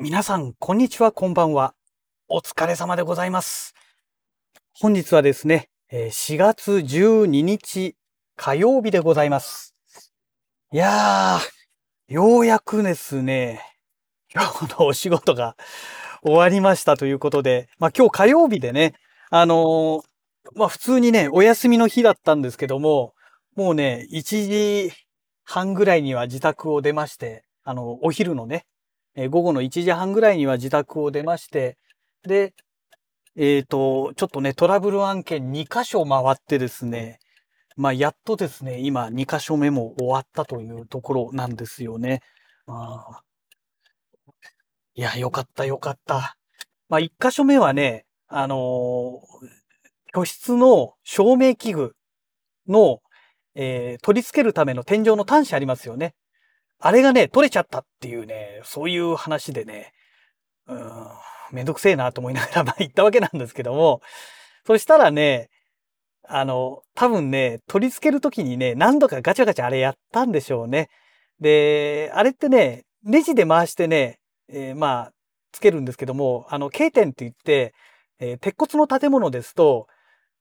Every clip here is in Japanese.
皆さん、こんにちは、こんばんは。お疲れ様でございます。本日はですね、4月12日火曜日でございます。いやー、ようやくですね、今日のお仕事が終わりましたということで、まあ今日火曜日でね、あのーまあ普通にね、お休みの日だったんですけども、もうね、1時半ぐらいには自宅を出まして、あの、お昼のね、え午後の1時半ぐらいには自宅を出まして、で、えっ、と、ちょっとね、トラブル案件2箇所回ってですね、まあ、やっとですね、今2箇所目も終わったというところなんですよね。あ、いや、よかったよかった。まあ、1箇所目はね、あのー居室の照明器具の、えー取り付けるための天井の端子ありますよね。あれがね、取れちゃったっていうね、そういう話でね、うん、めんどくせえなと思いながら、まあ行ったわけなんですけども、そしたらね、あの、多分ね、取り付けるときにね、何度かガチャガチャあれやったんでしょうね。で、あれってね、ネジで回してね、えーまあ、つけるんですけども、あの、K 点って言って、えー鉄骨の建物ですと、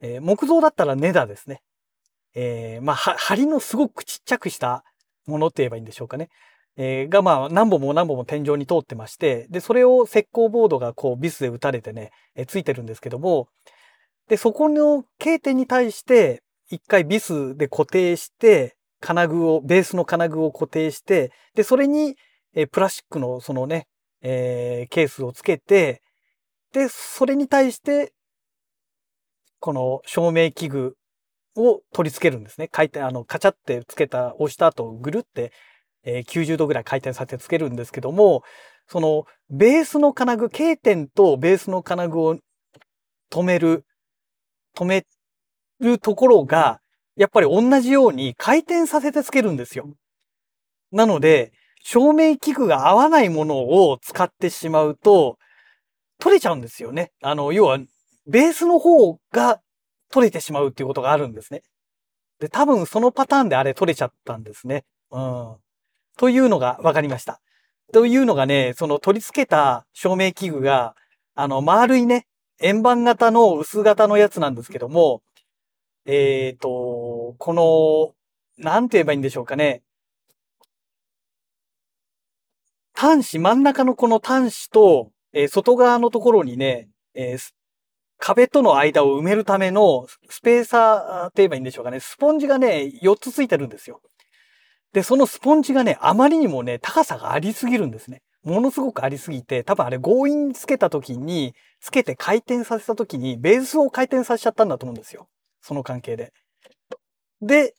えー木造だったらネダですね。えーまあ、は梁のすごくちっちゃくしたものって言えばいいんでしょうかね。えーがまあ何本も何本も天井に通ってまして、で、それを石膏ボードがこうビスで打たれてね、えーついてるんですけども、で、そこの径点に対して、一回ビスで固定して、金具を、ベースの金具を固定して、で、それに、えープラスチックのそのね、えーケースをつけて、で、それに対して、この照明器具を取り付けるんですね。回転、あの、カチャってつけた、押した後、ぐるって、えー90度ぐらい回転させてつけるんですけども、その、ベースの金具、K 点とベースの金具を止める、止めるところが、やっぱり同じように回転させてつけるんですよ。なので、照明器具が合わないものを使ってしまうと、取れちゃうんですよね。あの、要は、ベースの方が取れてしまうっていうことがあるんですね。で、多分そのパターンであれ取れちゃったんですね。うん。というのが分かりました。というのがね、その取り付けた照明器具が、あの、丸いね、円盤型の薄型のやつなんですけども、えっ、と、この、なんて言えばいいんでしょうかね。端子、真ん中のこの端子と、えー外側のところにね、えー壁との間を埋めるためのスペーサーって言えばいいんでしょうかね。スポンジがね、4つついてるんですよ。で、そのスポンジがね、あまりにもね、高さがありすぎるんですね。ものすごくありすぎて、多分あれ強引につけた時に、つけて回転させた時に、ベースを回転させちゃったんだと思うんですよ。その関係で。で、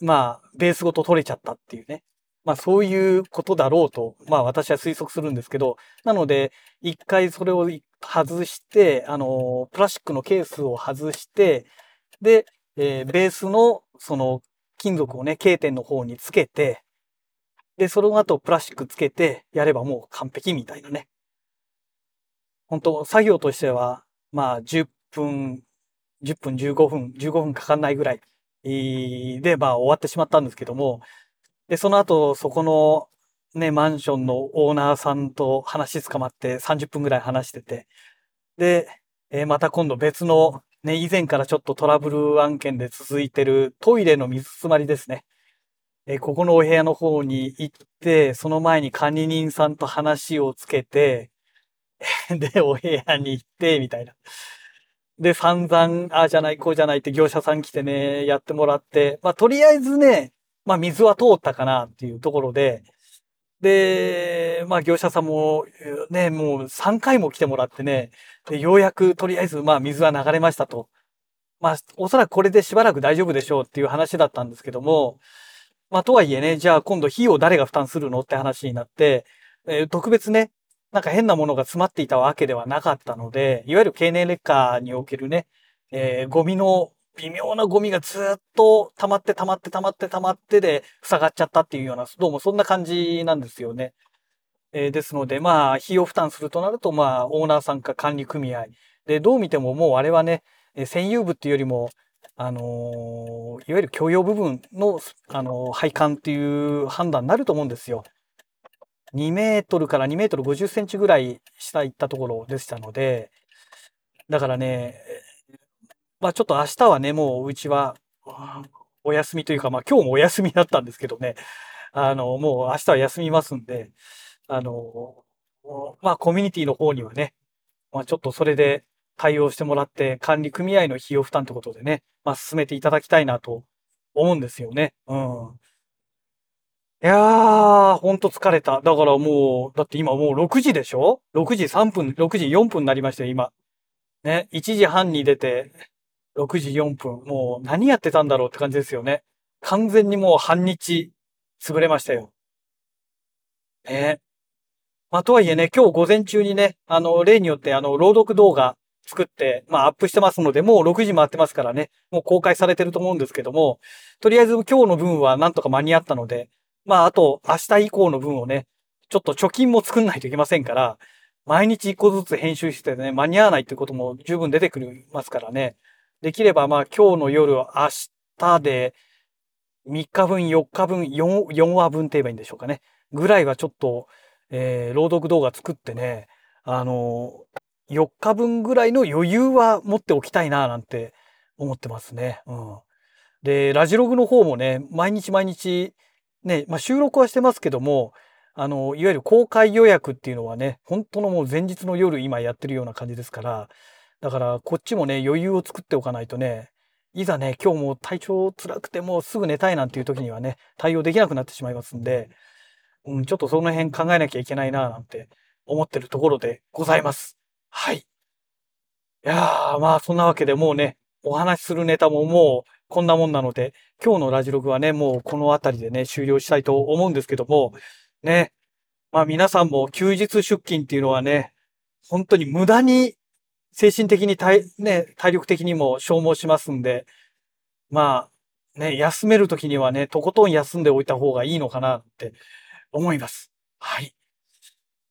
まあ、ベースごと取れちゃったっていうね。まあそういうことだろうと、まあ私は推測するんですけど、なので、一回それを外して、あの、プラスチックのケースを外して、で、えーベースのその金属をね、K 点の方につけて、で、その後プラスチックつけてやればもう完璧みたいなね。本当作業としては、まあ10分、10分15分、15分かかんないぐらいで、まあ終わってしまったんですけども、で、その後、そこのね、マンションのオーナーさんと話つかまって30分ぐらい話してて、で、えーまた今度別の、ね、以前からちょっとトラブル案件で続いてるトイレの水詰まりですね。えーここのお部屋の方に行って、その前に管理人さんと話をつけて、で、お部屋に行って、みたいな。で、散々、ああじゃない、こうじゃないって業者さん来てね、やってもらって、まあ、とりあえずね、まあ、水は通ったかなっていうところで、で、まあ、業者さんも、ね、もう3回も来てもらってね、でようやくとりあえず、まあ、水は流れましたと。まあ、おそらくこれでしばらく大丈夫でしょうっていう話だったんですけども、まあ、とはいえね、じゃあ今度費用誰が負担するのって話になって、えー特別ね、なんか変なものが詰まっていたわけではなかったので、いわゆる経年劣化におけるね、えーゴミの、微妙なゴミがずっと溜まって溜まって溜まって溜まってで塞がっちゃったっていうような、どうもそんな感じなんですよね。えーですので、まあ、費用負担するとなると、まあ、オーナーさんか管理組合。で、どう見てももうあれはね、えー占有部っていうよりも、あのーいわゆる共用部分の、あのー配管っていう判断になると思うんですよ。2メートルから2メートル50センチぐらい下行ったところでしたので、だからね、まあちょっと明日はね、もううちはお休みというか、まあ今日もお休みだったんですけどね、あの、もう明日は休みますんで、あの、まあコミュニティの方にはね、まあちょっとそれで対応してもらって管理組合の費用負担ってことでね、まあ進めていただきたいなと思うんですよね。うん。いやー、ほんと疲れた。だからもう、だって今もう6時でしょ ?6 時3分、6時4分になりましたよ、今。ね、1時半に出て、6時4分。もう何やってたんだろうって感じですよね。完全にもう半日潰れましたよ。ね。まあ、とはいえね、今日午前中にね、あの、例によってあの、朗読動画作って、まあ、アップしてますので、もう6時回ってますからね、もう公開されてると思うんですけども、とりあえず今日の分はなんとか間に合ったので、まあ、あと、明日以降の分をね、ちょっと貯金も作んないといけませんから、毎日一個ずつ編集してね、間に合わないっていうことも十分出てくるますからね。できれば、まあ、今日の夜、明日で、3日分、4日分、4、4話分って言えばいいんでしょうかね。ぐらいはちょっと、えー、朗読動画作ってね、あのー、4日分ぐらいの余裕は持っておきたいな、なんて思ってますね。うん。で、ラジログの方もね、毎日毎日、ね、まあ、収録はしてますけども、あの、いわゆる公開予約っていうのはね、本当のもう前日の夜今やってるような感じですから、だからこっちもね、余裕を作っておかないとね、いざね、今日も体調辛くてもうすぐ寝たいなんていう時にはね、対応できなくなってしまいますんで、うん、ちょっとその辺考えなきゃいけないななんて思ってるところでございます。はい。いやー、まあそんなわけでもうね、お話しするネタももうこんなもんなので、今日のラジログはね、もうこの辺りでね、終了したいと思うんですけども、ね、まあ皆さんも休日出勤っていうのはね、本当に無駄に精神的に体、ね、体力的にも消耗しますんで、まあ、ね、休めるときにはね、とことん休んでおいた方がいいのかなって思います。はい。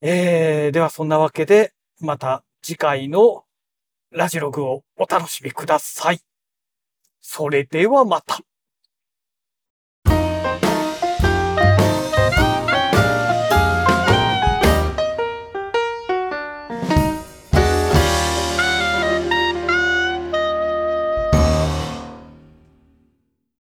えー、ではそんなわけで、また次回のラジログをお楽しみください。それではまた。